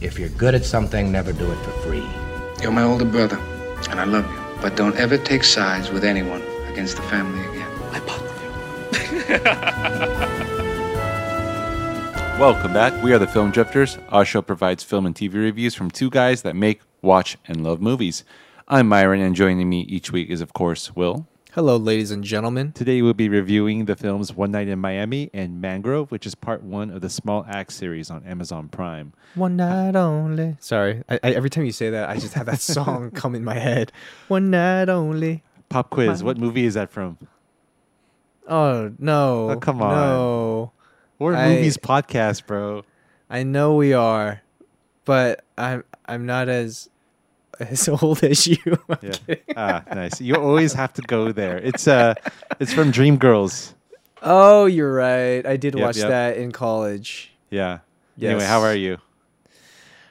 If you're good at something, never do it for free. You're my older brother, and I love you. But don't ever take sides with anyone against the family again. I part with you. Welcome back. We are the Film Drifters. Our show provides film and TV reviews from two guys that make, watch, and love movies. I'm Myron, and joining me each week is, of course, Will. Hello, ladies and gentlemen. Today we'll be reviewing the films One Night in Miami and Mangrove, which is part one of the Small Axe series on Amazon Prime. One uh, night only. Sorry, I, I, every time you say that, I just have that song come in my head. One night only. Pop quiz. What movie is that from? Oh no! Oh, come on. No, We're a I- movies podcast, bro. I know we are, but I'm I'm not as as old as you. I'm Yeah. ah, nice. You always have to go there. It's uh it's from Dreamgirls. Oh, you're right. I did Yep, watch yep. that in college. Yeah. Anyway, how are you?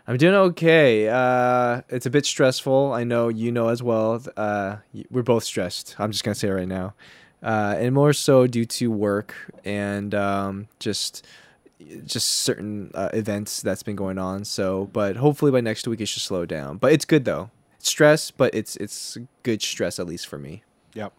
I'm doing okay. Uh, it's a bit stressful. I know you know as well. Uh, we're both stressed. I'm just gonna say it right now, uh, and more so due to work and um, just just certain uh, events that's been going on. So, but hopefully by next week it should slow down. But it's good though. It's stress, but it's it's good stress at least for me. Yep.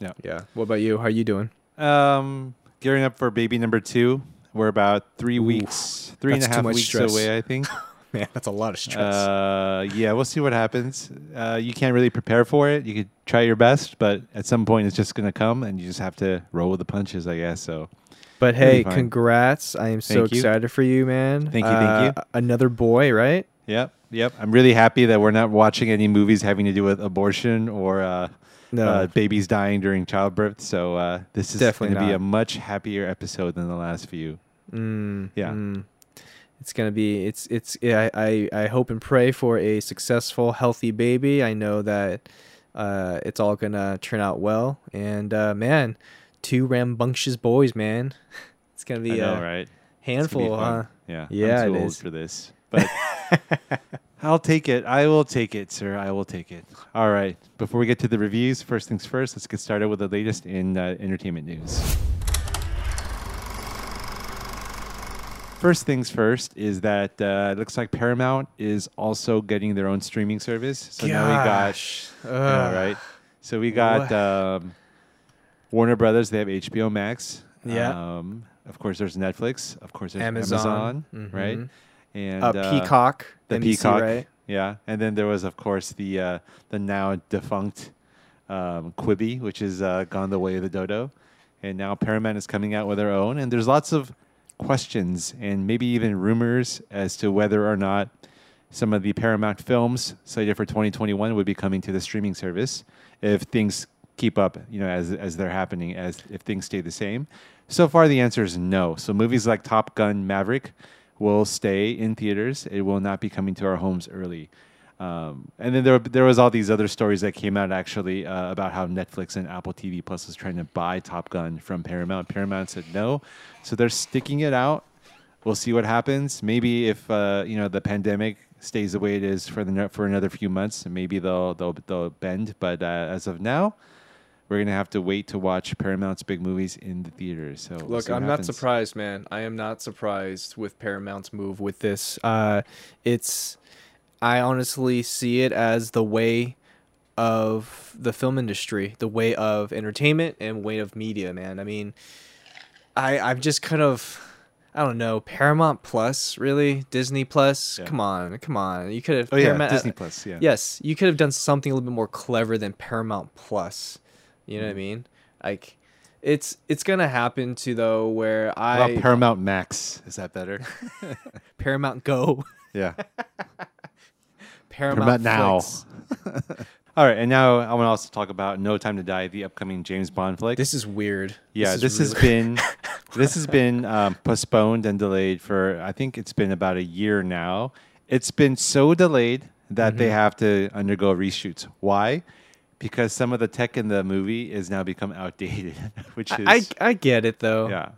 Yeah. Yeah. What about you? How are you doing? Um, gearing up for baby number two. We're about three weeks, three and a half weeks stress. away, I think. Man, that's a lot of stress. uh, yeah, we'll see what happens. Uh, you can't really prepare for it. You could try your best, but at some point it's just gonna come, and you just have to roll with the punches, I guess. So But hey, fine. congrats! I am so Thank you. excited for you, man. Thank you, thank Uh, Another boy, right? Yep, yep. I'm really happy that we're not watching any movies having to do with abortion or uh, No. uh, babies dying during childbirth. So uh, this is Definitely going to be not. a much happier episode than the last few. Mm, Yeah. mm. It's gonna be. It's it's. Yeah, I, I I hope and pray for a successful, healthy baby. I know that uh, it's all gonna turn out well. And uh, man, two rambunctious boys, man. It's gonna be know, a right? Gonna be handful, huh? Yeah, Yeah, I'm too it old is. for this, but I'll take it. I will take it, sir. I will take it. All right. Before we get to the reviews, first things first. Let's get started with the latest in uh, entertainment news. First things first is that uh, it looks like Paramount is also getting their own streaming service. So now we got Gosh. Know, right? So we got um, Warner Brothers. They have HBO Max. Yeah. Um, of course, there's Netflix. Of course, there's Amazon. Amazon. Right. Mhm. And Uh, uh, Peacock. the NBC, Peacock. right? Yeah. And then there was, of course, the uh, the now defunct um, Quibi, which has uh, gone the way of the dodo. And now Paramount is coming out with their own. And there's lots of questions and maybe even rumors as to whether or not some of the Paramount films slated for 2021 would be coming to the streaming service if things keep up, you know, as as they're happening, as if things stay the same. So far, the answer is no. So movies like Top Gun, Maverick will stay in theaters. It will not be coming to our homes early. Um, and then there, there was all these other stories that came out actually uh, about how Netflix and Apple TV Plus was trying to buy Top Gun from Paramount. Paramount said no, so they're sticking it out. We'll see what happens. Maybe if uh, you know the pandemic stays the way it is for the for another few months, maybe they'll they'll, they'll bend. But uh, as of now, we're gonna have to wait to watch Paramount's big movies in the theaters. So Look, I'm not surprised, man. I am not surprised with Paramount's move with this. Uh, it's, I honestly see it as the way of the film industry, the way of entertainment and way of media, man. I mean, I I've just kind of. I don't know Paramount Plus, really Disney Plus. Yeah. Come on, come on. You could have. Oh yeah, Disney Plus. Yeah. Yes, you could have done something a little bit more clever than Paramount Plus. You know what I mean? Like, it's it's gonna happen to though, where I about Paramount Max? Is that better? Paramount Go, yeah. Paramount, Paramount Now. All right, and now I want to also talk about No Time to Die, the upcoming James Bond flick. This is weird. yeah, this, is has really- been this has been um, postponed and delayed for I think it's been about a year now. It's been so delayed that they have to undergo reshoots. Why? Because some of the tech in the movie is now become outdated, which is I I get it though. yeah.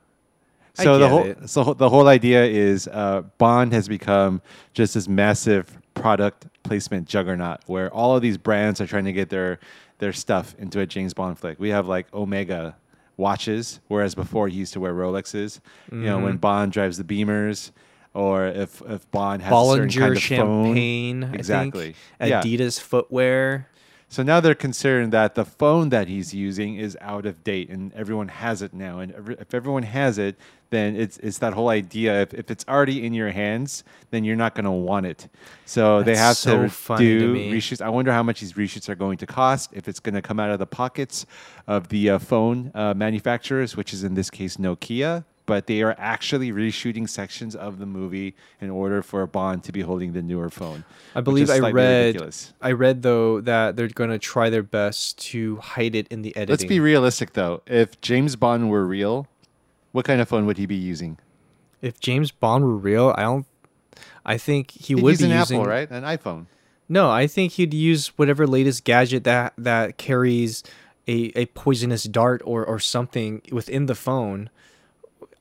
So the whole it. so the whole idea is uh, Bond has become just this massive product placement juggernaut where all of these brands are trying to get their their stuff into a James Bond flick. We have like Omega watches, whereas before he used to wear Rolexes. You know, Mm-hmm. when Bond drives the Beamers, or if if Bond has a certain Bollinger kind of phone. champagne. I think. Exactly. Yeah. Adidas footwear. So now they're concerned that the phone that he's using is out of date, and everyone has it now. And every, if everyone has it, then it's it's that whole idea. If, if it's already in your hands, then you're not going to want it. So they have so to to do me. reshoots. I wonder how much these reshoots are going to cost. If it's going to come out of the pockets of the uh, phone uh, manufacturers, which is in this case Nokia. But they are actually reshooting sections of the movie in order for Bond to be holding the newer phone. I believe I read. ridiculous. I read though that they're going to try their best to hide it in the editing. Let's be realistic though. If James Bond were real, what kind of phone would he be using? if James Bond were real, I don't. I think he He'd would use be an using Apple, right? An iPhone. No, I think he'd use whatever latest gadget that that carries a, a poisonous dart or or something within the phone.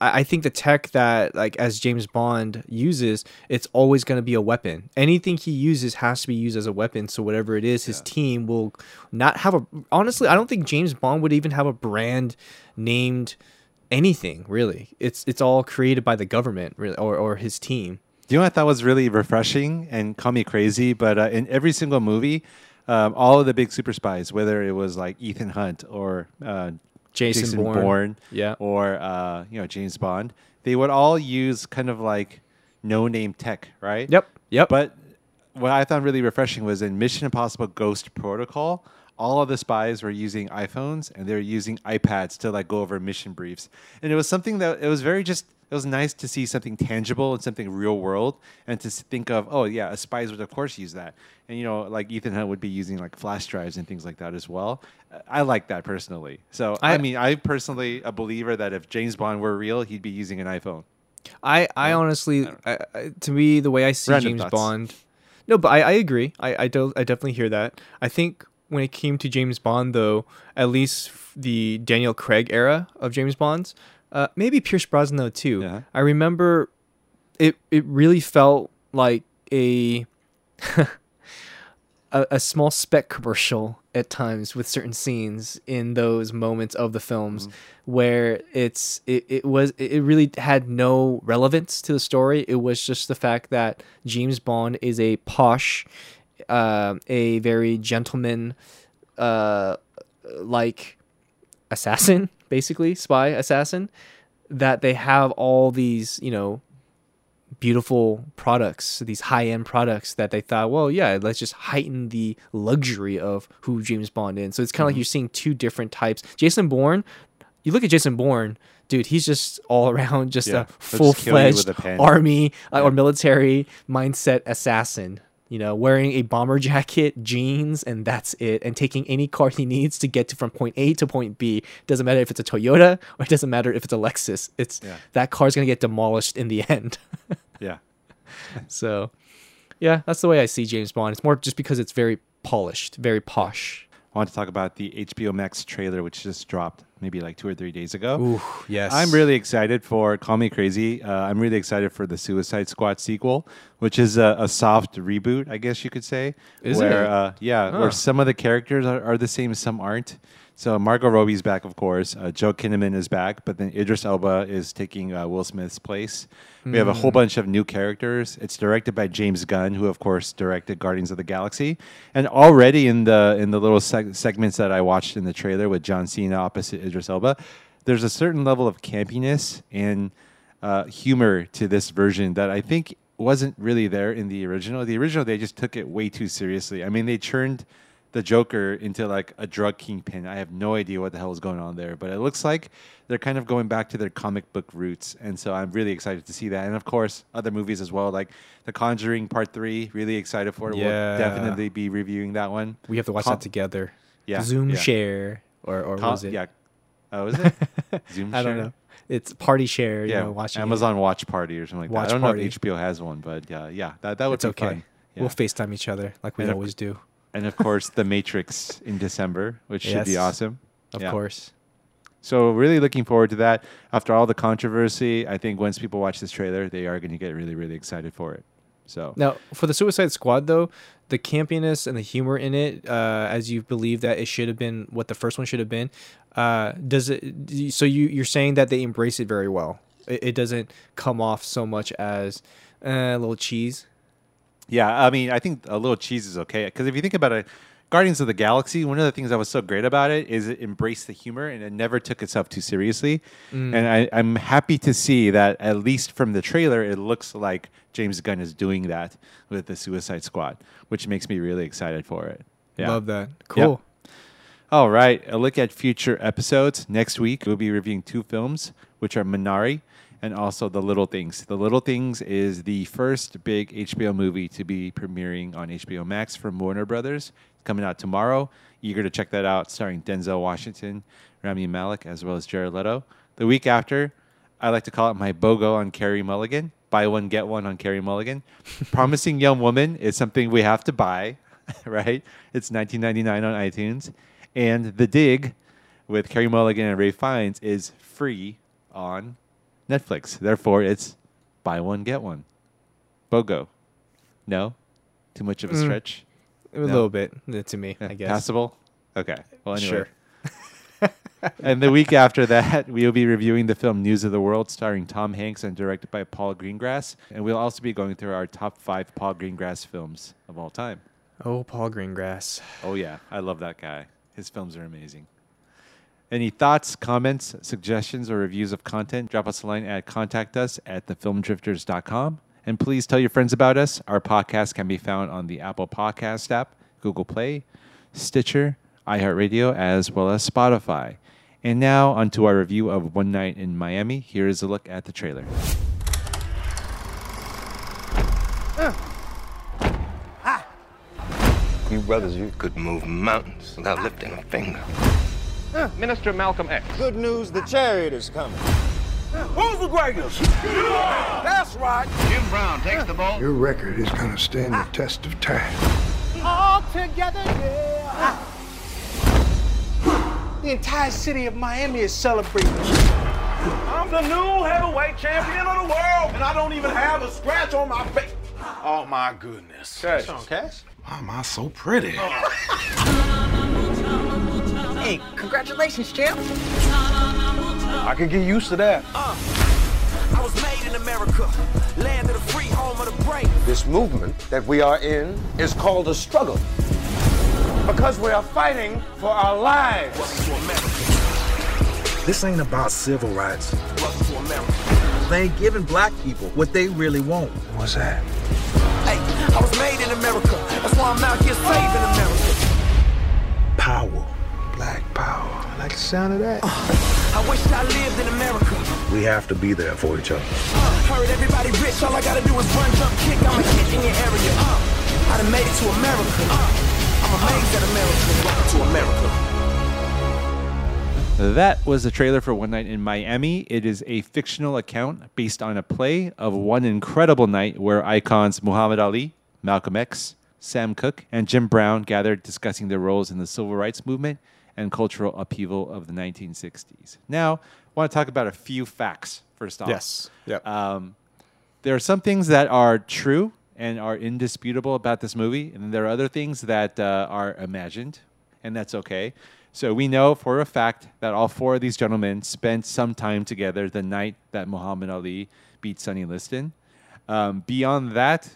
I, I think the tech that like as James Bond uses, it's always going to be a weapon. Anything he uses has to be used as a weapon. So whatever it is, his team will not have a. Honestly, I don't think James Bond would even have a brand named anything. Really, it's it's all created by the government, really, or or his team. You know what I thought was really refreshing and call me crazy, but uh, in every single movie, um, all of the big super spies, whether it was like Ethan Hunt or uh, Jason Bourne. Yeah. or uh, you know James Bond, they would all use kind of like no name tech, right? Yep. Yep. But what I found really refreshing was in Mission Impossible Ghost Protocol, all of the spies were using iPhones and they were using iPads to like go over mission briefs. And it was something that it was very just it was nice to see something tangible and something real world and to think of, oh yeah, a spies would of course use that. And you know, like Ethan Hunt would be using like flash drives and things like that as well. I like that personally. So I, I- mean, I personally a believer that if James Bond were real, he'd be using an iPhone. I, I honestly, I, I, to me, the way I see Random James thoughts. Bond, no, but I, I agree. I, I do, I definitely hear that. I think when it came to James Bond, though, at least the Daniel Craig era of James Bonds, uh, maybe Pierce Brosnan though too. Yeah. I remember it. It really felt like a a, a small spec commercial at times with certain scenes in those moments of the films where it's it, it was it really had no relevance to the story it was just the fact that james bond is a posh uh, a very gentleman uh, like assassin basically spy assassin that they have all these you know beautiful products, these high end products that they thought, well, yeah, let's just heighten the luxury of who James Bond is. So it's kind of like you're seeing two different types. Jason Bourne, you look at Jason Bourne, dude, he's just all around just Yeah, a he'll just kill you with full fledged army uh, or military mindset assassin. You know, wearing a bomber jacket, jeans, and that's it. And taking any car he needs to get to from point A to point B. Doesn't matter if it's a Toyota or it doesn't matter if it's a Lexus. It's Yeah. that car's gonna get demolished in the end. Yeah. So, yeah, that's the way I see James Bond. It's more just because it's very polished, very posh. I want to talk about the HBO Max trailer, which just dropped maybe like two or three days ago. Ooh, yes. I'm really excited for Call Me Crazy. Uh, I'm really excited for the Suicide Squad sequel, which is a, a soft reboot, I guess you could say. Is where, it? Uh, yeah, Huh. where some of the characters are, are the same, some aren't. So Margot Robbie's back, of course. Uh, Joel Kinnaman is back, but then Idris Elba is taking uh, Will Smith's place. We have a Hmm. whole bunch of new characters. It's directed by James Gunn, who of course directed Guardians of the Galaxy. And already in the in the little seg- segments that I watched in the trailer with John Cena opposite Idris Elba, there's a certain level of campiness and uh, humor to this version that I think wasn't really there in the original. The original they just took it way too seriously. I mean, they turned the Joker into like a drug kingpin. I have no idea what the hell is going on there, but it looks like they're kind of going back to their comic book roots, and so I'm really excited to see that. And of course, other movies as well, like The Conjuring Part Three. Really excited for it. Yeah. We'll definitely be reviewing that one. we have to watch Com- that together. Yeah, Zoom yeah. share or or Com- was it? Yeah. Oh, is it Zoom? I don't know. It's party share. Yeah, you know, watching it. Amazon Watch Party or something like Watch that. I don't know if HBO has one, but yeah, yeah, that that would It's be okay. fun. Yeah. We'll FaceTime each other like we And always do. And of course, The Matrix in December, which should be awesome. Of Yeah. course. So really looking forward to that. After all the controversy, I think once people watch this trailer, they are going to get really, really excited for it. So Now, for the Suicide Squad, though, the campiness and the humor in it, uh, as you believe that it should have been what the first one should have been, uh, does it? So you you're saying that they embrace it very well. It, it doesn't come off so much as Uh, a little cheese. Yeah, I mean, I think a little cheese is okay because if you think about it, Guardians of the Galaxy, one of the things that was so great about it is it embraced the humor and it never took itself too seriously. Mm. And I, I'm happy to see that at least from the trailer, it looks like James Gunn is doing that with the Suicide Squad, which makes me really excited for it. Yeah. Love that. Cool. All right, a look at future episodes. Next week, we'll be reviewing two films, which are Minari and also The Little Things. The Little Things is the first big HBO movie to be premiering on HBO Max from Warner Brothers. It's coming out tomorrow. Eager to check that out, starring Denzel Washington, Rami Malek, as well as Jared Leto. The week after, I like to call it my BOGO on Carey Mulligan. Buy one, get one on Carey Mulligan. Promising Young Woman is something we have to buy, right? It's 19.99 on iTunes. And The Dig with Carey Mulligan and Ralph Fiennes is free on Netflix. Therefore, it's buy one, get one. BOGO. No? Too much of a stretch? A little bit uh, to me, I guess. Passable? Okay. Well, anyway. Sure. and the week after that, we will be reviewing the film News of the World, starring Tom Hanks and directed by Paul Greengrass. And we'll also be going through our top five Paul Greengrass films of all time. Oh, Paul Greengrass. Oh, yeah. I love that guy. His films are amazing. Any thoughts, comments, suggestions, or reviews of content, drop us a line at contact us at thefilmdrifters.com. And please tell your friends about us. Our podcast can be found on the Apple Podcast app, Google Play, Stitcher, iHeartRadio, as well as Spotify. And now, onto our review of One Night in Miami. Here is a look at the trailer. You brothers, you could move mountains without lifting a finger. Minister Malcolm X. Good news, the chariot is coming. Who's the greatest? That's right. Jim Brown takes the ball. Your record is going to stand the test of time. All together, yeah. The entire city of Miami is celebrating. I'm the new heavyweight champion of the world, and I don't even have a scratch on my face. Oh my goodness. Cash. Cash? Why am I so pretty? Hey, congratulations, champ. I could get used to that. Uh, I was made in America, land of the free, home of the brave. This movement that we are in is called a struggle. Because we are fighting for our lives. Welcome to America. This ain't about civil rights. Welcome to America. They ain't giving black people what they really want. What's that? Hey, I was made in America. That's why I'm out here saving America. Power. Black power. I like the sound of that. I wish I lived in America. We have to be there for each other. Heard everybody rich, all I gotta do is run, jump, kick. I'm a hit in your area. Uh, I done made it to America. Uh, I'm amazed at America. Welcome to America. That was the trailer for One Night in Miami. It is a fictional account based on a play of one incredible night where icons Muhammad Ali, Malcolm X, Sam Cooke, and Jim Brown gathered discussing their roles in the civil rights movement and cultural upheaval of the 1960s. Now, I want to talk about a few facts first off. Yes. Yep. Um, there are some things that are true and are indisputable about this movie, and there are other things that uh, are imagined, and that's okay. So we know for a fact that all four of these gentlemen spent some time together the night that Muhammad Ali beat Sonny Liston. Um, beyond that,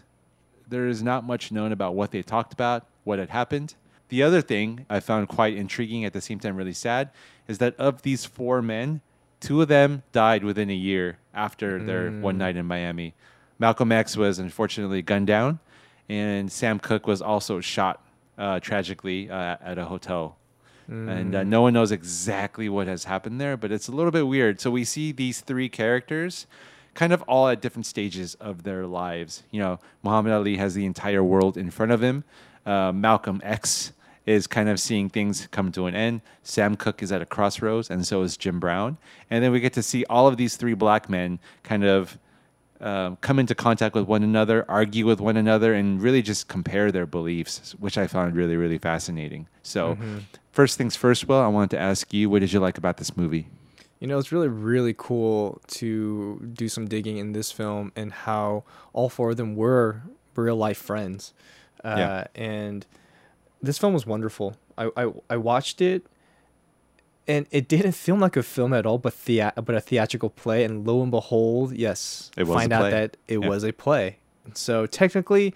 there is not much known about what they talked about, what had happened. The other thing I found quite intriguing, at the same time really sad, is that of these four men, two of them died within a year after their one night in Miami. Malcolm X was unfortunately gunned down, and Sam Cooke was also shot uh, tragically uh, at a hotel. And uh, no one knows exactly what has happened there, but it's a little bit weird. So we see these three characters kind of all at different stages of their lives. You know, Muhammad Ali has the entire world in front of him. Uh, Malcolm X is kind of seeing things come to an end. Sam Cooke is at a crossroads, and so is Jim Brown. And then we get to see all of these three black men kind of um, come into contact with one another, argue with one another, and really just compare their beliefs, which I found really, really fascinating. So, first things first, Will, I wanted to ask you, what did you like about this movie? You know, it's really, really cool to do some digging in this film and how all four of them were real life friends. Uh, Yeah. And this film was wonderful. I, I, I watched it and it didn't film like a film at all, but thea- but a theatrical play. And lo and behold, yes, It was find out that it Yeah. was a play. So technically,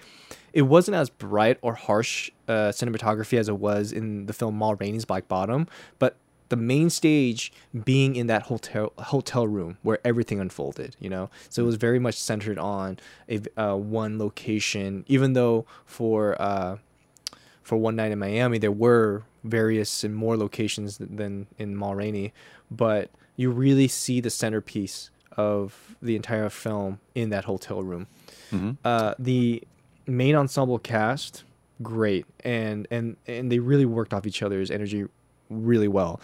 it wasn't as bright or harsh uh, cinematography as it was in the film Ma Rainey's Black Bottom, but the main stage being in that hotel hotel room where everything unfolded, you know. So it was very much centered on a uh, one location, even though for uh, for one night in Miami, there were various and more locations than in Ma Rainey, but you really see the centerpiece of the entire film in that hotel room. Uh, the main ensemble cast, great, and and and they really worked off each other's energy really well.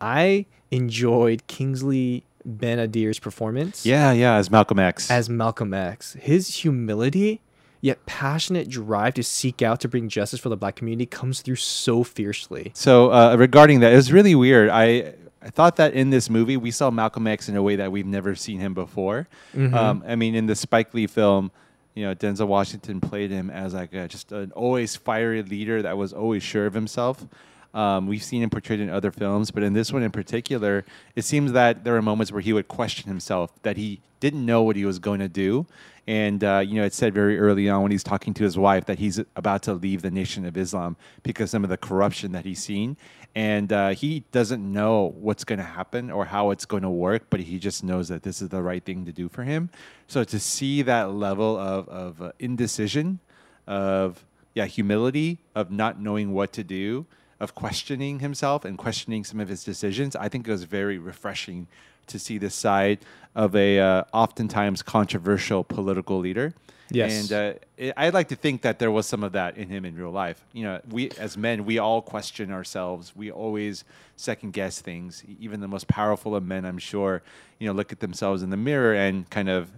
I enjoyed Kingsley Ben-Adir's performance Yeah, yeah, as Malcolm X. as Malcolm X. His humility, yet passionate drive to seek out to bring justice for the black community comes through so fiercely. So uh, regarding that, it was really weird. I I thought that in this movie we saw Malcolm X in a way that we've never seen him before. Um, I mean, in the Spike Lee film, you know, Denzel Washington played him as like a, just an always fiery leader that was always sure of himself. Um, we've seen him portrayed in other films, but in this one in particular, it seems that there are moments where he would question himself, that he didn't know what he was going to do. And, uh, you know, it said very early on when he's talking to his wife that he's about to leave the Nation of Islam because of some of the corruption that he's seen. And uh, he doesn't know what's going to happen or how it's going to work, but he just knows that this is the right thing to do for him. So to see that level of, of uh, indecision, of yeah, humility, of not knowing what to do, of questioning himself and questioning some of his decisions. I think it was very refreshing to see this side of a uh, oftentimes controversial political leader. Yes. and uh, it, I'd like to think that there was some of that in him in real life. You know, we as men, we all question ourselves. We always second guess things. Even the most powerful of men, I'm sure, you know, look at themselves in the mirror and kind of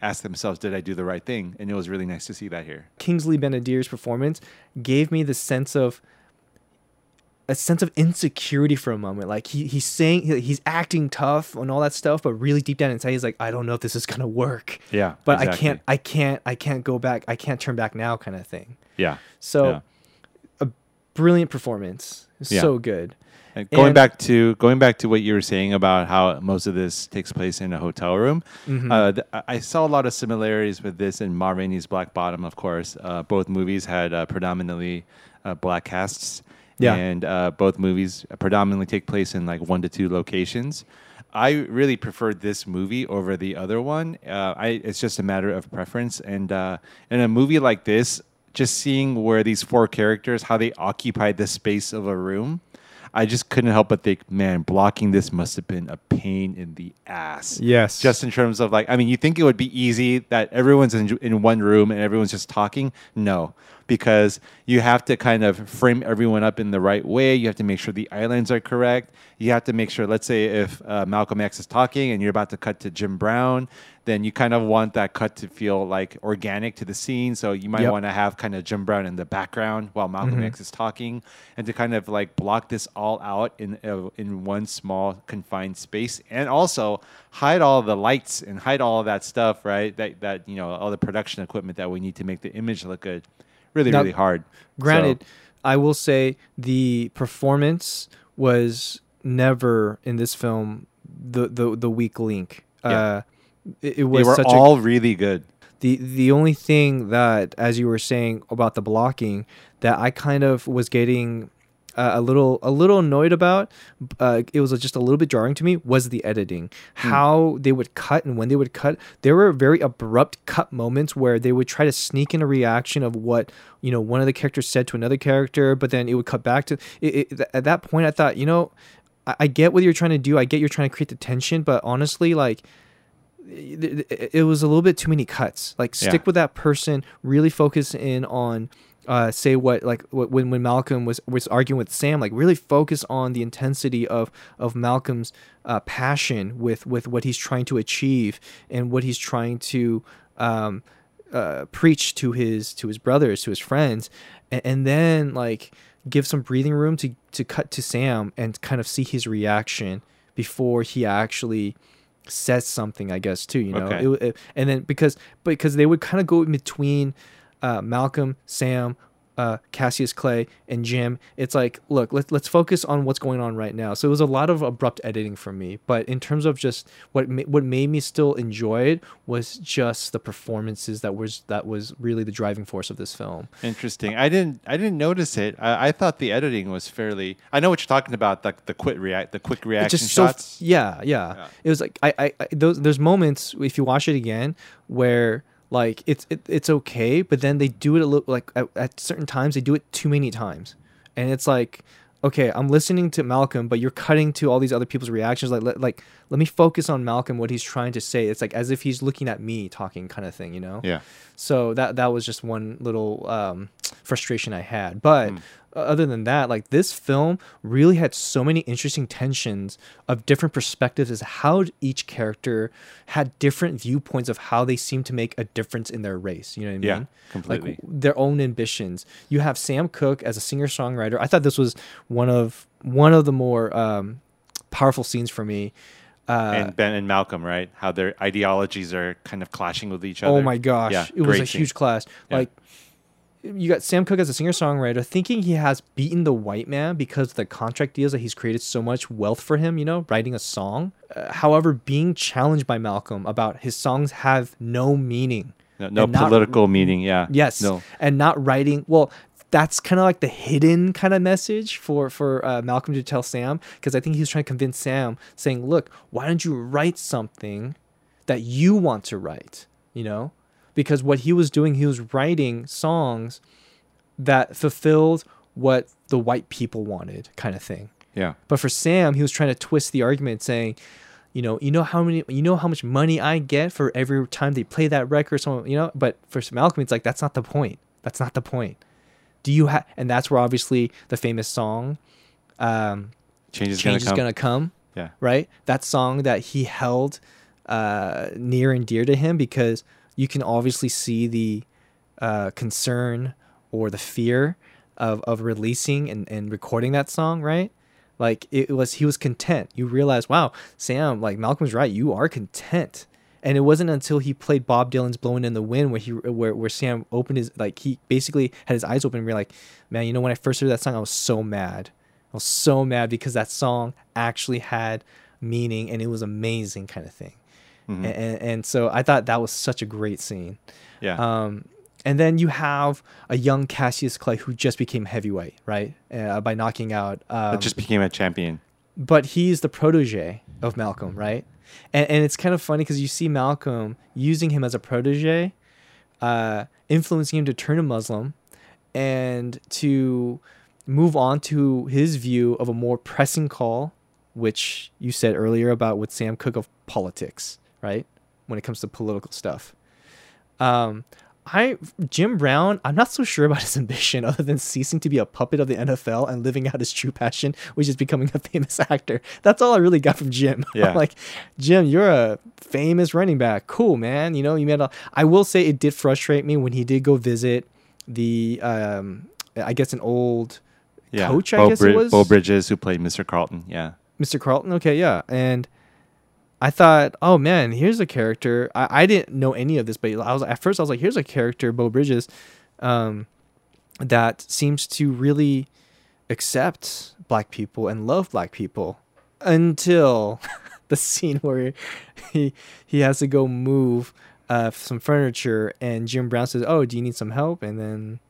ask themselves, "Did I do the right thing?" And it was really nice to see that here. Kingsley Ben-Adir's performance gave me the sense of a sense of insecurity for a moment. Like he, he's saying he's acting tough and all that stuff, but really deep down inside he's like, I don't know if this is gonna work. Yeah, But I can't I can't I can't go back. I can't turn back now kind of thing. Yeah. So Yeah. a brilliant performance. Yeah. So good. And going And- back to going back to what you were saying about how most of this takes place in a hotel room, Mm-hmm. uh, th- I- I saw a lot of similarities with this in Ma Rainey's Black Bottom. Of course, uh, both movies had uh, predominantly uh, black casts, Yeah. and uh, both movies predominantly take place in like one to two locations. I really preferred this movie over the other one. Uh, I, it's just a matter of preference, and uh, in a movie like this, just seeing where these four characters how they occupied the space of a room. I just couldn't help but think, man, blocking this must have been a pain in the ass. Yes. Just in terms of like, I mean, you think it would be easy that everyone's in, in one room and everyone's just talking? No, because you have to kind of frame everyone up in the right way. You have to make sure the islands are correct. You have to make sure, let's say, if uh, Malcolm X is talking and you're about to cut to Jim Brown, then you kind of want that cut to feel like organic to the scene. So you might Yep. want to have kind of Jim Brown in the background while Malcolm X is talking, and to kind of like block this all out in uh, in one small confined space, and also hide all the lights and hide all that stuff, right? That that you know all the production equipment that we need to make the image look good. Really, Now, really hard. Granted, So- I will say the performance was never in this film the the, the weak link. Yeah. Uh, it, it they was were such all a really good. the the only thing that, as you were saying about the blocking, that I kind of was getting uh, a little a little annoyed about. Uh, it was just a little bit jarring to me. Was the editing, how they would cut and when they would cut. There were very abrupt cut moments where they would try to sneak in a reaction of what you know one of the characters said to another character, but then it would cut back to. It, it, at that point, I thought, you know, I, I get what you're trying to do. I get you're trying to create the tension, but honestly, like it it- it was a little bit too many cuts. Like stick Yeah. with that person, really focus in on uh, say what like what, when when Malcolm was was arguing with Sam, like really focus on the intensity of of Malcolm's uh, passion with with what he's trying to achieve and what he's trying to um, uh, preach to his to his brothers, to his friends, and, and then like give some breathing room to to cut to Sam and kind of see his reaction before he actually says something. I guess too, you know. Okay. It, it- and then because because they would kind of go in between uh, Malcolm, Sam, uh, Cassius Clay and Jim. It's like, look, let's let's focus on what's going on right now. So it was a lot of abrupt editing for me, but in terms of just what ma- what made me still enjoy it was just the performances that was that was really the driving force of this film. Interesting. I didn't. I didn't notice it. I, I thought the editing was fairly. I know what you're talking about. The the quick react. The quick reaction just so shots. yeah, yeah, It was like I, I, I those there's moments if you watch it again where like it's it, it's okay, but then they do it a little like at, at certain times they do it too many times, and it's like okay, I'm listening to Malcolm, but you're cutting to all these other people's reactions. Like let, like let me focus on Malcolm, what he's trying to say. It's like as if he's looking at me talking, kind of thing, you know? Yeah. So that that was just one little um, frustration I had, but. Other than that, like this film really had so many interesting tensions of different perspectives as how each character had different viewpoints of how they seem to make a difference in their race. You know what I mean? Yeah, completely. Like their own ambitions. You have Sam Cooke as a singer songwriter. I thought this was one of one of the more um, powerful scenes for me. Uh, and Ben and Malcolm, right? How their ideologies are kind of clashing with each other. Oh my gosh, Yeah, it was a scene. huge clash. Yeah. Like you got Sam Cooke as a singer songwriter, thinking he has beaten the white man because of the contract deals that he's created so much wealth for him. You know, writing a song. Uh, however, being challenged by Malcolm about his songs have no meaning. No, no and not- political meaning. Yeah. Yes. No. And not writing. Well, that's kind of like the hidden kind of message for for uh, Malcolm to tell Sam because I think he's trying to convince Sam, saying, "Look, why don't you write something that you want to write?" You know, because what he was doing, he was writing songs that fulfilled what the white people wanted, kind of thing. Yeah. But for Sam, he was trying to twist the argument, saying, you know, you know how many, you know how much money I get for every time they play that record, so you know. But for Malcolm, it's like that's not the point. That's not the point. Do you have? And that's where obviously the famous song, um, Change is "Change gonna is come. gonna come." Yeah. Right. That song that he held uh, near and dear to him because you can obviously see the uh, concern or the fear of, of releasing and, and recording that song, right? Like it was, he was content. You realize, wow, Sam, like Malcolm's right. You are content. And it wasn't until he played Bob Dylan's "Blowing in the Wind" where he, where, where Sam opened his, like he basically had his eyes open and be like, man, you know, when I first heard that song, I was so mad. I was so mad because that song actually had meaning and it was amazing, kind of thing. Mhm. And, and so I thought that was such a great scene. Yeah. Um, and then you have a young Cassius Clay who just became heavyweight, right? Uh, by knocking out. Um, That just became a champion. but he's the protege of Malcolm, right? And, and it's kind of funny because you see Malcolm using him as a protege, uh, influencing him to turn a Muslim and to move on to his view of a more pressing call, which you said earlier about with Sam Cooke of politics, right? When it comes to political stuff. Um, I Jim Brown, I'm not so sure about his ambition other than ceasing to be a puppet of the NFL and living out his true passion, which is becoming a famous actor. That's all I really got from Jim. I'm Yeah. like, Jim, you're a famous running back. Cool, man. You know, you made a I will say it did frustrate me when he did go visit the um I guess an old Yeah. coach, I guess Brid- it was. Beau Bridges, who played Mr. Carlton. Yeah. Mr. Carlton. Okay, yeah. And I thought, oh man, here's a character. I, I didn't know any of this, but I was at first I was like, here's a character, Beau Bridges, um, that seems to really accept black people and love black people until the scene where he he has to go move uh, some furniture and Jim Brown says, "Oh, do you need some help?" And then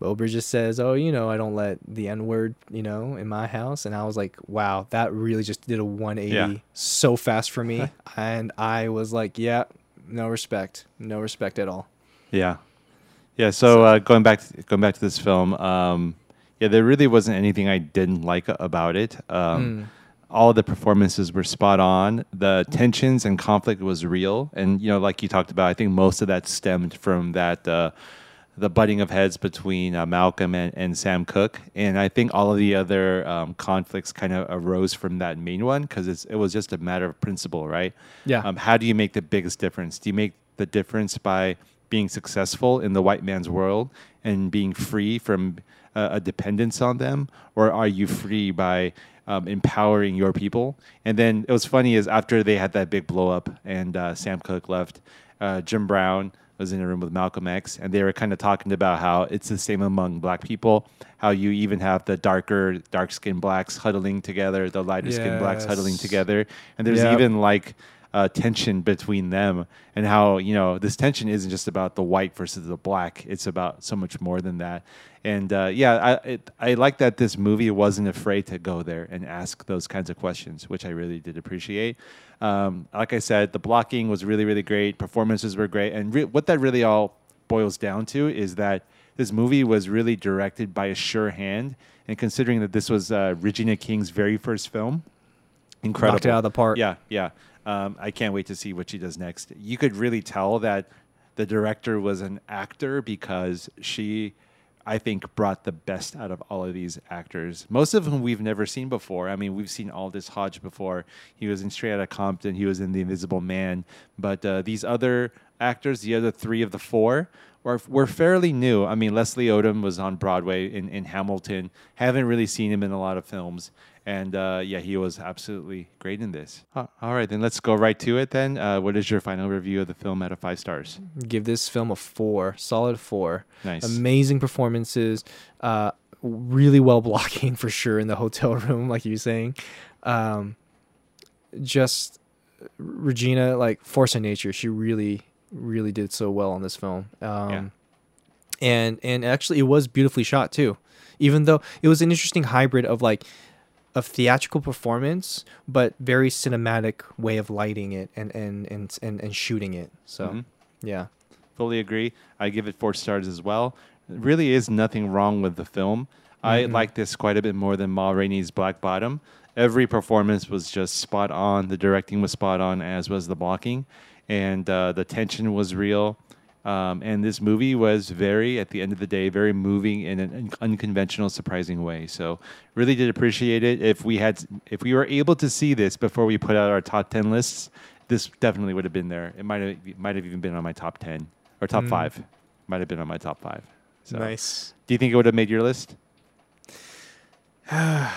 Beau just says, "Oh, you know, I don't let the N word, you know, in my house." And I was like, "Wow, that really just did a 180 Yeah. so fast for me." and I was like, "Yeah, no respect, no respect at all." Yeah, yeah. So uh, going back, going back to this film, um, yeah, there really wasn't anything I didn't like about it. Um, All the performances were spot on. The tensions and conflict was real, and you know, like you talked about, I think most of that stemmed from that. Uh, the butting of heads between uh, Malcolm and, and Sam Cooke, and I think all of the other um, conflicts kind of arose from that main one because it was just a matter of principle, right? Yeah. Um, how do you make the biggest difference? Do you make the difference by being successful in the white man's world and being free from uh, a dependence on them, or are you free by um, empowering your people? And then it was funny is after they had that big blow up and uh, Sam Cooke left, uh, Jim Brown was in a room with Malcolm X, and they were kind of talking about how it's the same among black people. How you even have the darker, dark skinned blacks huddling together, the lighter skinned blacks huddling together, and there's Yep. even like uh, tension between them, and how you know this tension isn't just about the white versus the black; it's about so much more than that. And uh, yeah, I it, I like that this movie wasn't afraid to go there and ask those kinds of questions, which I really did appreciate. Um, like I said, the blocking was really really great, performances were great, and re- what that really all boils down to is that this movie was really directed by a sure hand. And considering that this was uh, Regina King's very first film, incredible. Knocked it out of the park. Yeah, yeah. Um, I can't wait to see what she does next. You could really tell that the director was an actor because she, I think, brought the best out of all of these actors. Most of whom we've never seen before. I mean, we've seen Aldis Hodge before. He was in Straight Outta Compton. He was in The Invisible Man. But uh, these other actors, the other three of the four, were, were fairly new. I mean, Leslie Odom was on Broadway in, in Hamilton. Haven't really seen him in a lot of films. And uh, yeah, he was absolutely great in this. All right, then let's go right to it. Then, uh, what is your final review of the film out of five stars? give this film a four, solid four. Nice. Amazing performances. Uh, really well blocking for sure in the hotel room, like you were saying. Um, just Regina, like force of nature. She really, really did so well on this film. Um, Yeah. and and actually, it was beautifully shot too. Even though it was an interesting hybrid of like of theatrical performance, but very cinematic way of lighting it and and and and, and shooting it. So, Mhm. yeah. Fully agree. I give it four stars as well. There really is nothing wrong with the film. I like this quite a bit more than Ma Rainey's Black Bottom. Every performance was just spot on. The directing was spot on, as was the blocking, and uh, the tension was real. Um, and this movie was very, at the end of the day, very moving in an unconventional, surprising way. So, really did appreciate it. If we had, if we were able to see this before we put out our top ten lists, this definitely would have been there. It might have, might have even been on my top ten or top five. Might have been on my top five. So, Nice. Do you think it would have made your list?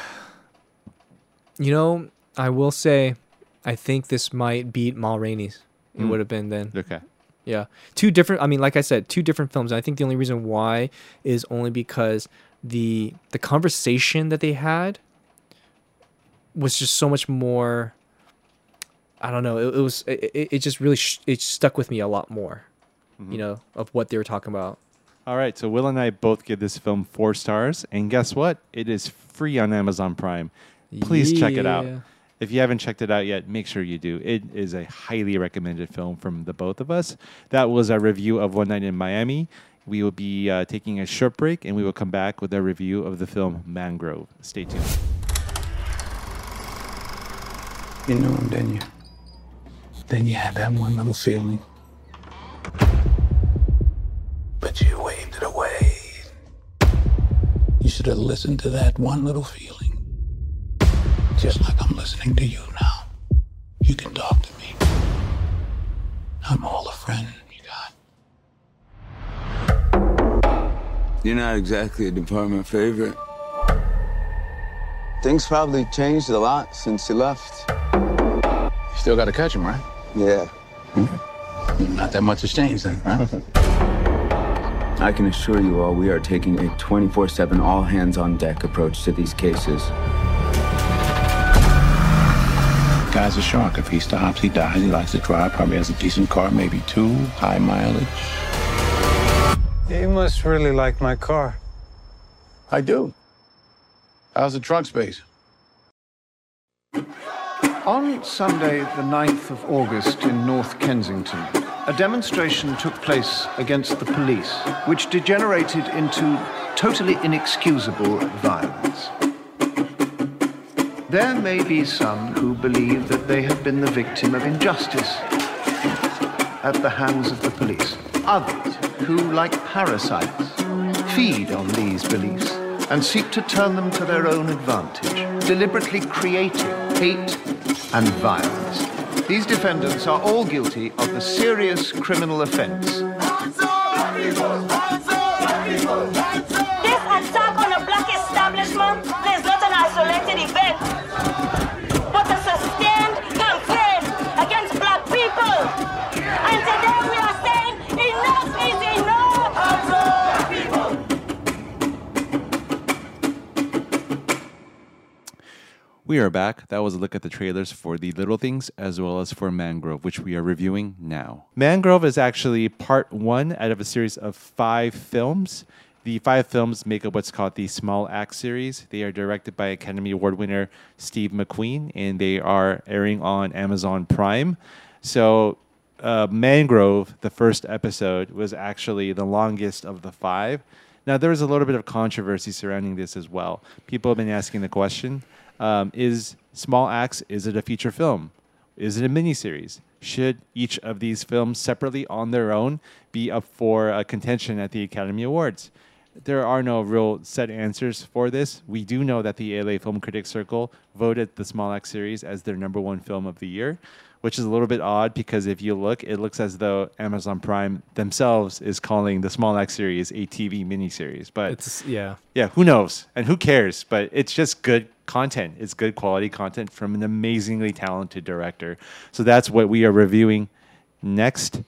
You know, I will say, I think this might beat Ma Rainey's. It Mm. would have been then. Okay. Yeah. Two different I mean, like I said, two different films. And I think the only reason why is only because the the conversation that they had was just so much more I don't know. It, it was it, it just really sh- it stuck with me a lot more. Mm-hmm. You know, of what they were talking about. All right. So Will and I both give this film four stars, and guess what? It is free on Amazon Prime. Please check it out. If you haven't checked it out yet, make sure you do. It is a highly recommended film from the both of us. That was our review of One Night in Miami. We will be uh, taking a short break, and we will come back with our review of the film Mangrove. Stay tuned. You knew him, didn't you? Then you had that one little feeling. But you waved it away. You should have listened to that one little feeling. Just like I'm listening to you now. You can talk to me. I'm all a friend you got. You're not exactly a department favorite. Things probably changed a lot since you left. You still got to catch him, right? Yeah. Hmm. Not that much has changed then, right? I can assure you all we are taking a 24 7 all hands on deck approach to these cases. Guy's a shark. If he stops, he dies. He likes to drive. Probably has a decent car, maybe two, high mileage. You must really like my car. I do. How's the trunk space? On Sunday, the 9th of August in North Kensington, a demonstration took place against the police, which degenerated into totally inexcusable violence. There may be some who believe that they have been the victim of injustice at the hands of the police. Others who, like parasites, feed on these beliefs and seek to turn them to their own advantage, deliberately creating hate and violence. These defendants are all guilty of the serious criminal offense This attack on a black establishment isolated event, but a sustained campaign against black people. And today we are saying enough is enough. Black people. We are back. That was a look at the trailers for The Little Things as well as for Mangrove, which we are reviewing now. Mangrove is actually part one out of a series of five films. The five films make up what's called the Small Axe series. They are directed by Academy Award winner Steve McQueen, and they are airing on Amazon Prime. So, uh, Mangrove, the first episode, was actually the longest of the five. Now, there was a little bit of controversy surrounding this as well. People have been asking the question um, Is Small Axe, is it a feature film? Is it a miniseries? Should each of these films separately on their own be up for a contention at the Academy Awards? There are no real set answers for this. We do know that the LA Film Critics Circle voted the Small Axe series as their number one film of the year, which is a little bit odd because if you look, it looks as though Amazon Prime themselves is calling the Small Axe series a TV miniseries. But It's yeah. yeah, who knows and who cares? But it's just good content. It's good quality content from an amazingly talented director. So that's what we are reviewing next.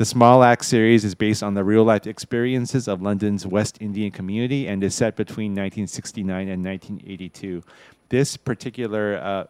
The Small Axe series is based on the real life experiences of London's West Indian community and is set between 1969 and 1982. This particular, uh,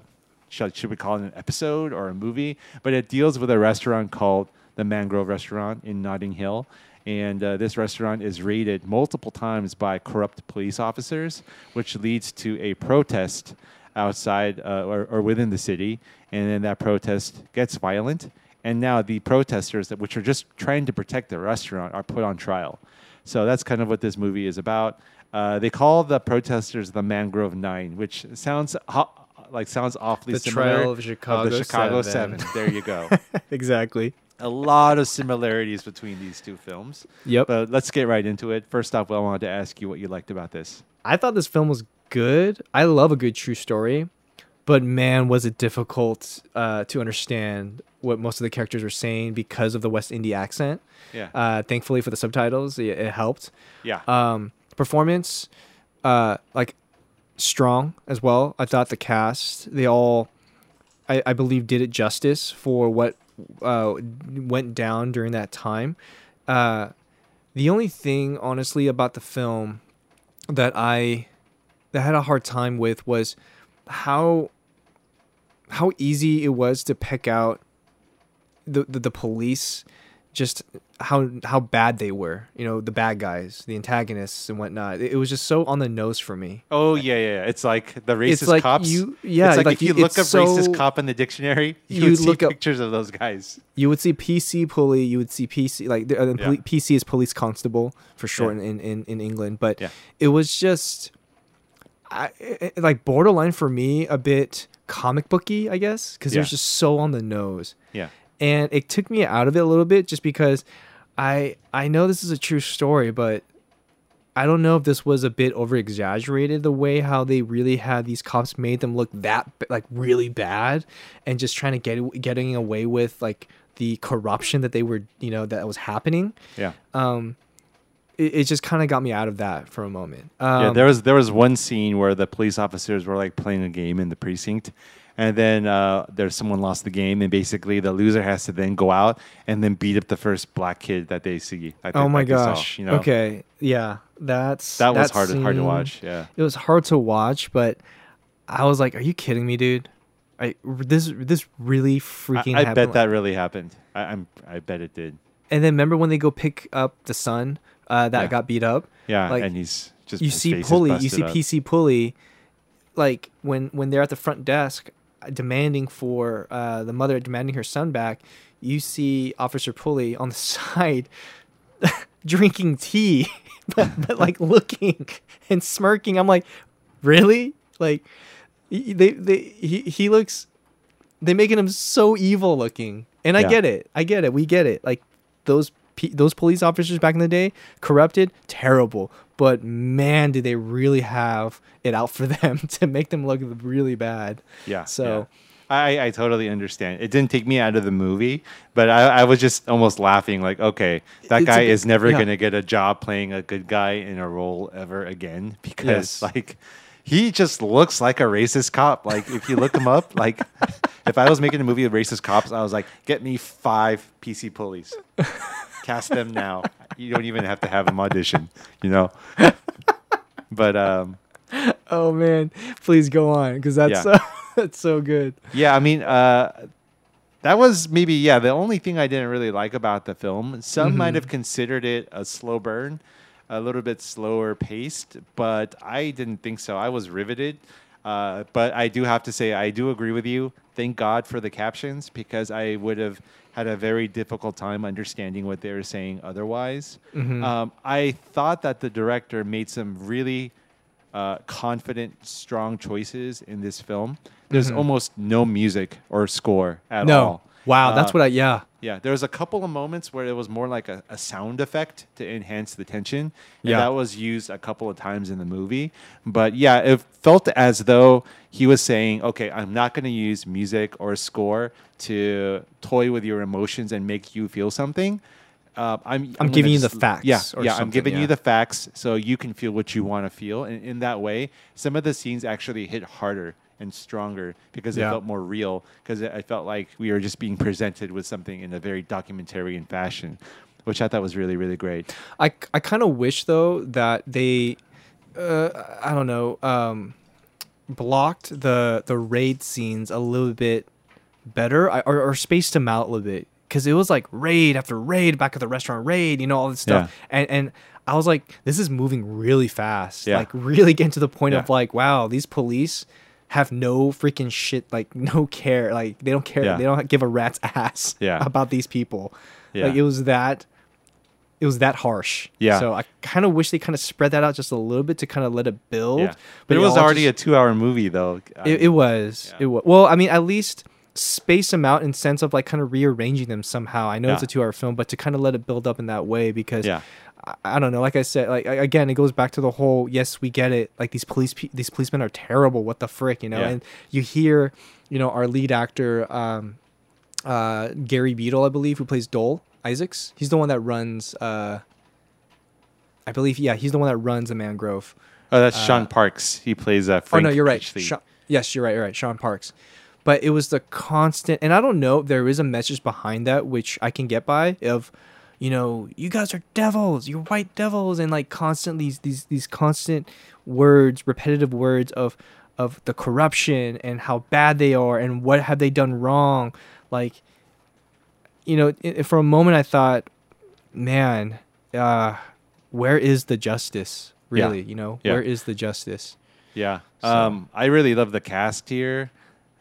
should, should we call it an episode or a movie? But it deals with a restaurant called the Mangrove Restaurant in Notting Hill. And uh, this restaurant is raided multiple times by corrupt police officers, which leads to a protest outside uh, or, or within the city. And then that protest gets violent. And now the protesters, that, which are just trying to protect the restaurant, are put on trial. So that's kind of what this movie is about. Uh, they call the protesters the Mangrove Nine, which sounds ho- like sounds awfully The similar trial of Chicago the Chicago Seven. Seven. There you go. exactly. a lot of similarities between these two films. Yep. But let's get right into it. First off, I wanted to ask you what you liked about this. I thought this film was good. I love a good true story, but man, was it difficult uh, to understand what most of the characters were saying because of the West Indie accent. Yeah. Uh, thankfully for the subtitles, it, it helped. Yeah. Um, performance, uh, like strong as well. I thought the cast, they all, I, I believe, did it justice for what uh, went down during that time. Uh, the only thing, honestly, about the film that I that I had a hard time with was how how easy it was to pick out the the, the police just how how bad they were you know the bad guys the antagonists and whatnot it, it was just so on the nose for me Oh yeah, yeah. yeah. It's like the racist It's like cops. you- yeah, It's like, like if you look up racist cop in the dictionary, you, you would see look up- pictures of those guys. you would see PC pulley, you would see PC like the, uh, Yeah. poli- PC is police constable for short Yeah. in, in in England, but Yeah. it was just I it, it- like borderline for me a bit comic booky, I guess, because it was just so on the nose. Yeah. And it took me out of it a little bit just because I I know this is a true story, but I don't know if this was a bit over exaggerated the way how they really had these cops made them look that like really bad and just trying to get getting away with like the corruption that they were you know that was happening. Yeah. Um, it, it just kind of got me out of that for a moment. Um, yeah, there was there was one scene where the police officers were like playing a game in the precinct, and then uh, there's someone lost the game, and basically the loser has to then go out and then beat up the first black kid that they see. that Oh my that they saw, gosh! you know? Okay, yeah, that's That was hard to- hard to watch, yeah. it was hard to watch, but I was like, "Are you kidding me, dude? I this this really freaking." I, I bet that really happened. I, I'm I bet it did. And then remember when they go pick up the son uh, that Yeah. got beat up? Yeah, like, and he's just you see pulley, you see up. PC pulley, like when when they're at the front desk demanding for uh, the mother demanding her son back. You see Officer Pulley on the side drinking tea, but, but like looking and smirking. I'm like, really? Like, he- they they he he looks. They making him so evil looking, and I Yeah. get it. I get it. We get it. Like those those police officers back in the day, corrupted, terrible. But man, did they really have it out for them to make them look really bad. Yeah. So. yeah. I, I totally understand. It didn't take me out of the movie, but I, I was just almost laughing, like, okay, that It's guy bit- is never yeah. gonna get a job playing a good guy in a role ever again because, Yes. like, he just looks like a racist cop. Like, if you look him up, like, if I was making a movie of racist cops, I was like, get me five PC pulleys, cast them now. You don't even have to have them audition, you know. But um, Oh man, please go on because that's Yeah. uh, That's so good. Yeah, I mean, uh, that was maybe yeah the only thing I didn't really like about the film. Some might Mhm. have considered it a slow burn, a little bit slower paced, but I didn't think so. I was riveted. Uh, but I do have to say, I do agree with you. Thank God for the captions because I would have had a very difficult time understanding what they were saying otherwise. Mhm. Um, I thought that the director made some really uh, confident, strong choices in this film. There's Mhm. almost no music or score at No. all. Wow, that's Uh, what I yeah. Yeah, there was a couple of moments where it was more like a, a sound effect to enhance the tension. And Yeah. that was used a couple of times in the movie. But yeah, it felt as though he was saying, okay, I'm not going to use music or score to toy with your emotions and make you feel something. Uh, I'm, I'm gonna giving you the facts Yeah, or yeah, I'm something, giving yeah. you the facts so you can feel what you want to feel. And in that way, some of the scenes actually hit harder and stronger because it felt more real. Because I felt like we were just being presented with something in a very documentarian fashion, which I thought was really, really great. I, I kind of wish though that they, uh, I don't know, um, blocked the the raid scenes a little bit better I, or, or spaced them out a little bit because it was like raid after raid back at the restaurant raid, you know all this stuff, and and I was like, this is moving really fast, Yeah. like really getting to the point Yeah. of like, wow, these police have no freaking shit, like no care, like they don't care, Yeah. they don't give a rat's ass Yeah. about these people. Yeah. Like it was that it was that harsh. Yeah. So I kind of wish they kind of spread that out just a little bit to kind of let it build. Yeah. But it it was already just- a two-hour movie, though. It, it was. It was. Well, I mean, at least space them out in sense of like kind of rearranging them somehow. I know it's a two-hour film, but to kind of let it build up in that way because Yeah. I, I don't know. Like I said, like again, it goes back to the whole. Yes, we get it. Like these police, pe- these policemen are terrible. What the frick, you know? Yeah. And you hear, you know, our lead actor, um, uh, Gary Beadle, I believe, who plays Dole Isaacs. He's the one that runs. Uh, I believe, yeah, he's the one that runs the Mangrove. Oh, that's Uh, Shaun Parkes. He plays uh, Oh no, you're right. Sha- yes, you're right. You're right. Shaun Parkes. But it was the constant, and I don't know if there is a message behind that which I can get by of, you know, you guys are devils, you're white devils, and like constantly these these constant words, repetitive words of of the corruption and how bad they are and what have they done wrong, like, you know, i- i- for a moment I thought, man, uh, where is the justice? Yeah. Really, you know, Yeah. where is the justice? Yeah. So- Um, I really love the cast here.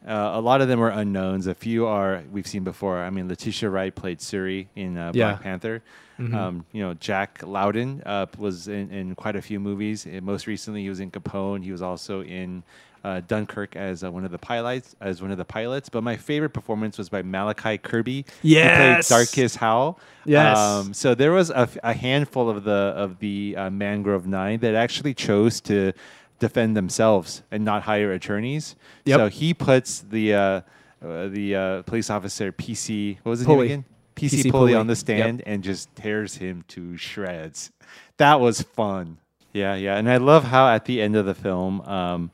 Uh, a lot of them are unknowns. A few are we've seen before. I mean, Letitia Wright played Shuri in uh, Yeah. Black Panther. Mhm. Um, you know, Jack Lowden uh, was in, in quite a few movies. Uh, most recently, he was in Capone. He was also in uh, Dunkirk as uh, one of the pilots. As one of the pilots. But my favorite performance was by Malachi Kirby. Yes! He played Darcus Howe. Yes. Um, so there was a handful of the of the uh, Mangrove Nine that actually chose to defend themselves and not hire attorneys. Yep. So he puts the uh, uh, the uh, police officer PC. What was his Pulley. name again? PC, PC Pulley on the Yep. stand and just tears him to shreds. That was fun. Yeah, yeah, and I love how at the end of the film, um,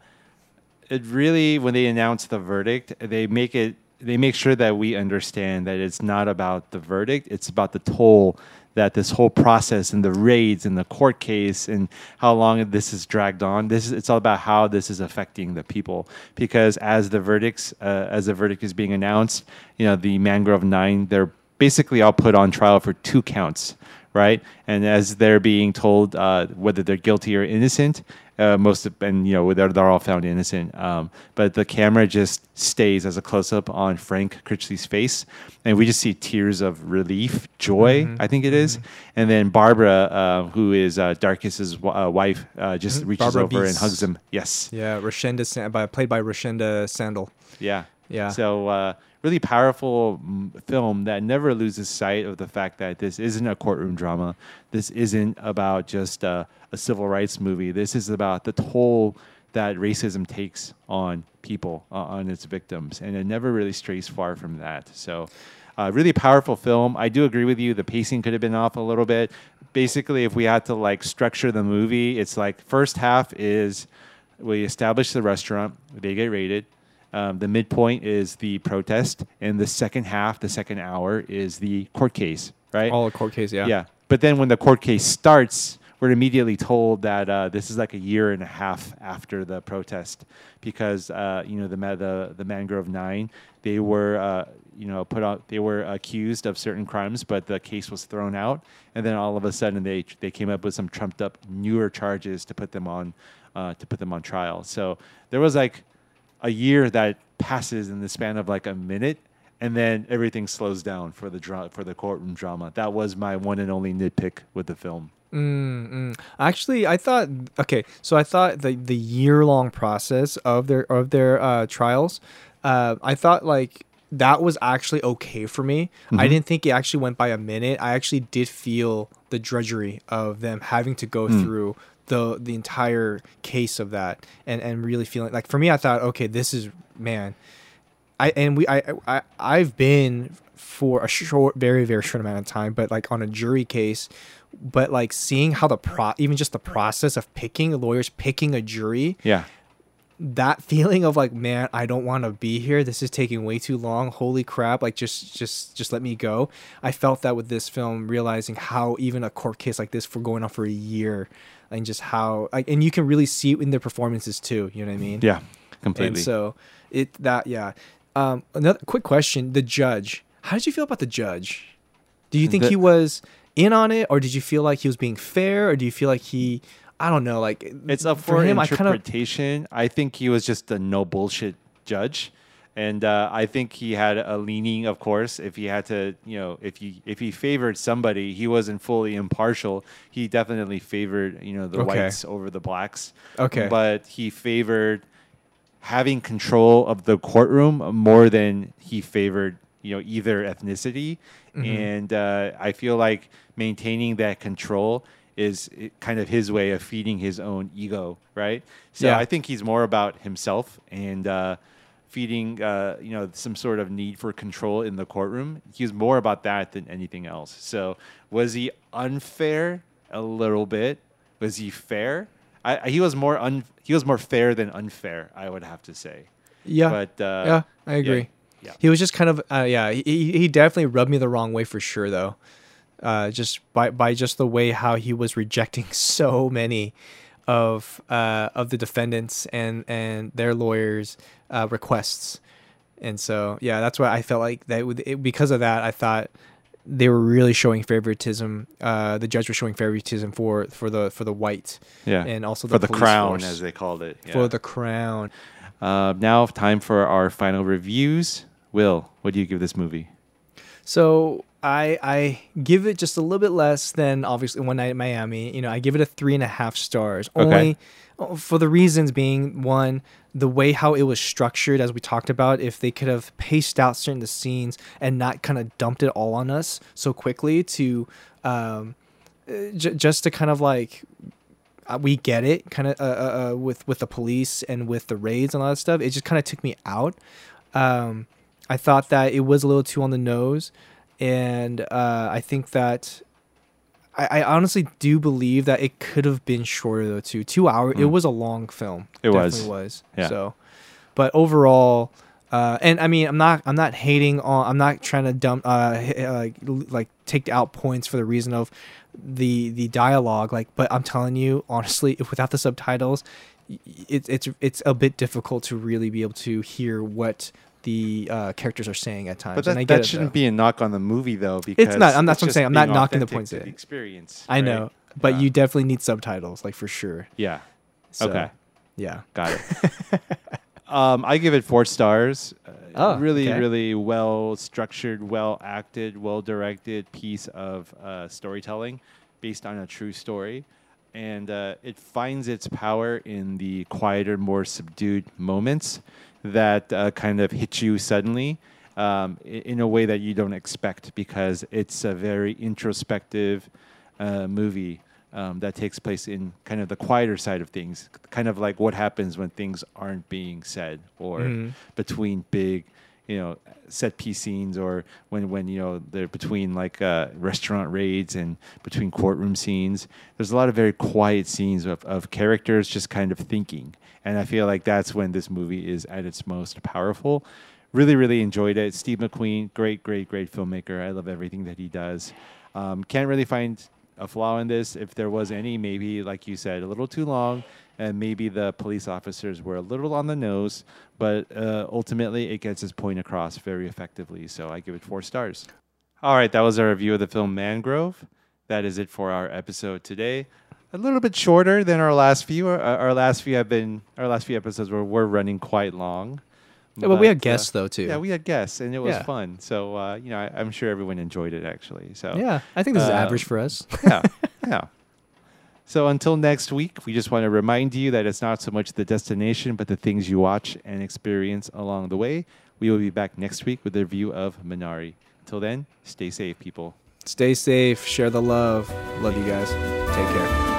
it really when they announce the verdict, they make it they make sure that we understand that it's not about the verdict, it's about the toll that this whole process and the raids and the court case and how long this is dragged on. This is it's all about how this is affecting the people because as the verdicts uh, as the verdict is being announced, you know the Mangrove Nine they're basically all put on trial for two counts right? And as they're being told uh, whether they're guilty or innocent, uh, most of, and you know they're, they're all found innocent. Um, but the camera just stays as a close up on Frank Crichlow's face, and we just see tears of relief, joy, Mhm. I think it is. And then Barbara, uh, who is uh, Darcus's uh, wife, uh, just Mhm. reaches Barbara over and hugs him. Yes. Yeah, Rochenda, by, played by Rochenda Sandall. Yeah. Yeah. So uh, really powerful mm, film that never loses sight of the fact that this isn't a courtroom drama. This isn't about just uh, a civil rights movie. This is about the toll that racism takes on people, uh, on its victims, and it never really strays far from that. So. Uh, really powerful film. I do agree with you. The pacing could have been off a little bit. Basically, if we had to like structure the movie, it's like first half is we establish the restaurant, they get raided. Um, the midpoint is the protest, and the second half, the second hour, is the court case. Right? All a court case, yeah. Yeah. But then when the court case starts, we're immediately told that uh, this is like a year and a half after the protest because uh, you know the the the Mangrove Nine they were uh, you know put out they were accused of certain crimes, but the case was thrown out, and then all of a sudden they they came up with some trumped up newer charges to put them on uh, to put them on trial. So there was like a year that passes in the span of like a minute and then everything slows down for the dra- for the courtroom drama. That was my one and only nitpick with the film. Mm, mm. Actually, I thought okay. So I thought the the year long process of their of their uh, trials, uh, I thought like that was actually okay for me. I Mhm. didn't think it actually went by a minute. I actually did feel the drudgery of them having to go Mm. through the the entire case of that and and really feeling like for me I thought okay this is man I and we I I I've been for a short very very short amount of time but like on a jury case but like seeing how the pro even just the process of picking lawyers picking a jury Yeah. that feeling of like man i don't want to be here. This is taking way too long. Holy crap. Like just just just let me go. I felt that with this film realizing how even a court case like this for going on for a year and just how like and you can really see it in their performances too you know what i mean? Yeah, completely. and so it that yeah. Um another quick question the judge. How did you feel about the judge? Do you think The- he was in on it or did you feel like he was being fair or do you feel like he i don't know like It's up for, him interpretation. I, think he was just a no bullshit judge, and uh, I think he had a leaning. Of course, if he had to, you know, if he if he favored somebody, he wasn't fully impartial. He definitely favored, you know, the Okay. whites over the blacks. Okay. but he favored having control of the courtroom more than he favored, you know, either ethnicity. Mhm. And uh, I feel like maintaining that control is kind of his way of feeding his own ego, right? So Yeah. I think he's more about himself and uh, feeding, uh, you know, some sort of need for control in the courtroom. He was more about that than anything else. So was he unfair? A little bit. Was he fair? I, I- he was more un, he was more fair than unfair. I would have to say. Yeah. But uh, yeah, I agree. Yeah. He was just kind of uh, yeah. He, he he definitely rubbed me the wrong way for sure though. Uh, just by by just the way how he was rejecting so many of uh, of the defendants and and their lawyers' uh, requests, and so yeah, that's why I felt like that would it, because of that I thought they were really showing favoritism. Uh, the judge was showing favoritism for for the for the white, Yeah. and also for the, crown, force. as they called it. for the crown. Uh, now, time for our final reviews. Will, what do you give this movie? So I I give it just a little bit less than obviously One Night in Miami. You know, I give it a three and a half stars. Only for the reasons being one, the way how it was structured, as we talked about, if they could have paced out certain the scenes and not kind of dumped it all on us so quickly to um, uh, j- just to kind of like uh, we get it kind of uh, uh, uh, with with the police and with the raids and all that stuff it just kind of took me out. Um, i thought that it was a little too on the nose and uh, i think that I, I honestly do believe that it could have been shorter though too two hours it Mm. was a long film It was. Definitely was Yeah. so but overall uh, and I mean, I'm not, I'm not hating on, I'm not trying to dump, uh, uh, like, like take out points for the reason of the the dialogue. Like, but I'm telling you, honestly, if without the subtitles, it's it's it's a bit difficult to really be able to hear what the uh, characters are saying at times. But and I that, that shouldn't though. be a knock on the movie, though. Because It's not. I'm that's what I'm saying. I'm not knocking the points. the it. experience. I right? know, but you definitely need subtitles, like for sure. Yeah. So, okay. Yeah. Got it. um, I give it four stars. Uh, Oh, really, okay. really well structured, well acted, well directed piece of uh, storytelling based on a true story. And uh, it finds its power in the quieter, more subdued moments that uh, kind of hit you suddenly um, in a way that you don't expect because it's a very introspective uh, movie um, that takes place in kind of the quieter side of things, kind of like what happens when things aren't being said or Mhm. between big, you know, set piece scenes or when, when you know, they're between like uh, restaurant raids and between courtroom scenes. There's a lot of very quiet scenes of, of characters just kind of thinking. And I feel like that's when this movie is at its most powerful. Really, really enjoyed it. Steve McQueen, great, great, great filmmaker. I love everything that he does. Um, can't really find a flaw in this. If there was any, maybe like you said, a little too long, and maybe the police officers were a little on the nose. But uh, ultimately, it gets its point across very effectively. So I give it four stars. All right, that was our review of the film Mangrove. That is it for our episode today. A little bit shorter than our last few. Our, our last few have been our last few episodes were, were running quite long. Yeah, but we had uh, guests, though, too. Yeah, we had guests, and it was Yeah. fun. So uh, you know, I, I'm sure everyone enjoyed it actually. So Yeah, I think this is uh, average for us. yeah, yeah. So until next week, we just want to remind you that it's not so much the destination, but the things you watch and experience along the way. We will be back next week with a review of Minari. Until then, stay safe, people. Stay safe. Share the love. Love you guys. Take care.